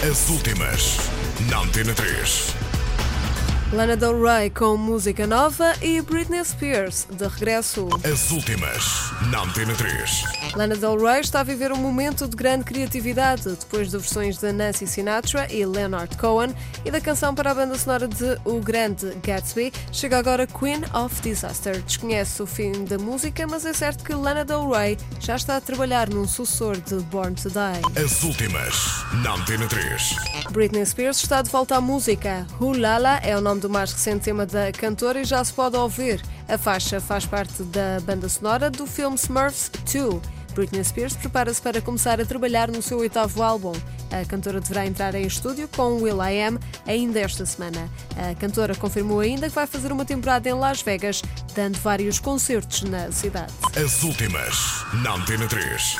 As últimas, na Antena 3. Lana Del Rey com música nova e Britney Spears de regresso. As últimas, na Antena 3. Lana Del Rey está a viver um momento de grande criatividade depois de versões de Nancy Sinatra e Leonard Cohen e da canção para a banda sonora de O Grande Gatsby. Chega agora Queen of Disaster. Desconhece o fim da música, mas é certo que Lana Del Rey já está a trabalhar num sucessor de Born to Die. As últimas, na Antena 3. Britney Spears está de volta à música. Hulala é o nome do mais recente tema da cantora e já se pode ouvir. A faixa faz parte da banda sonora do filme Smurfs 2. Britney Spears prepara-se para começar a trabalhar no seu oitavo álbum. A cantora deverá entrar em estúdio com Will I Am ainda esta semana. A cantora confirmou ainda que vai fazer uma temporada em Las Vegas, dando vários concertos na cidade. As últimas, na Antena 3.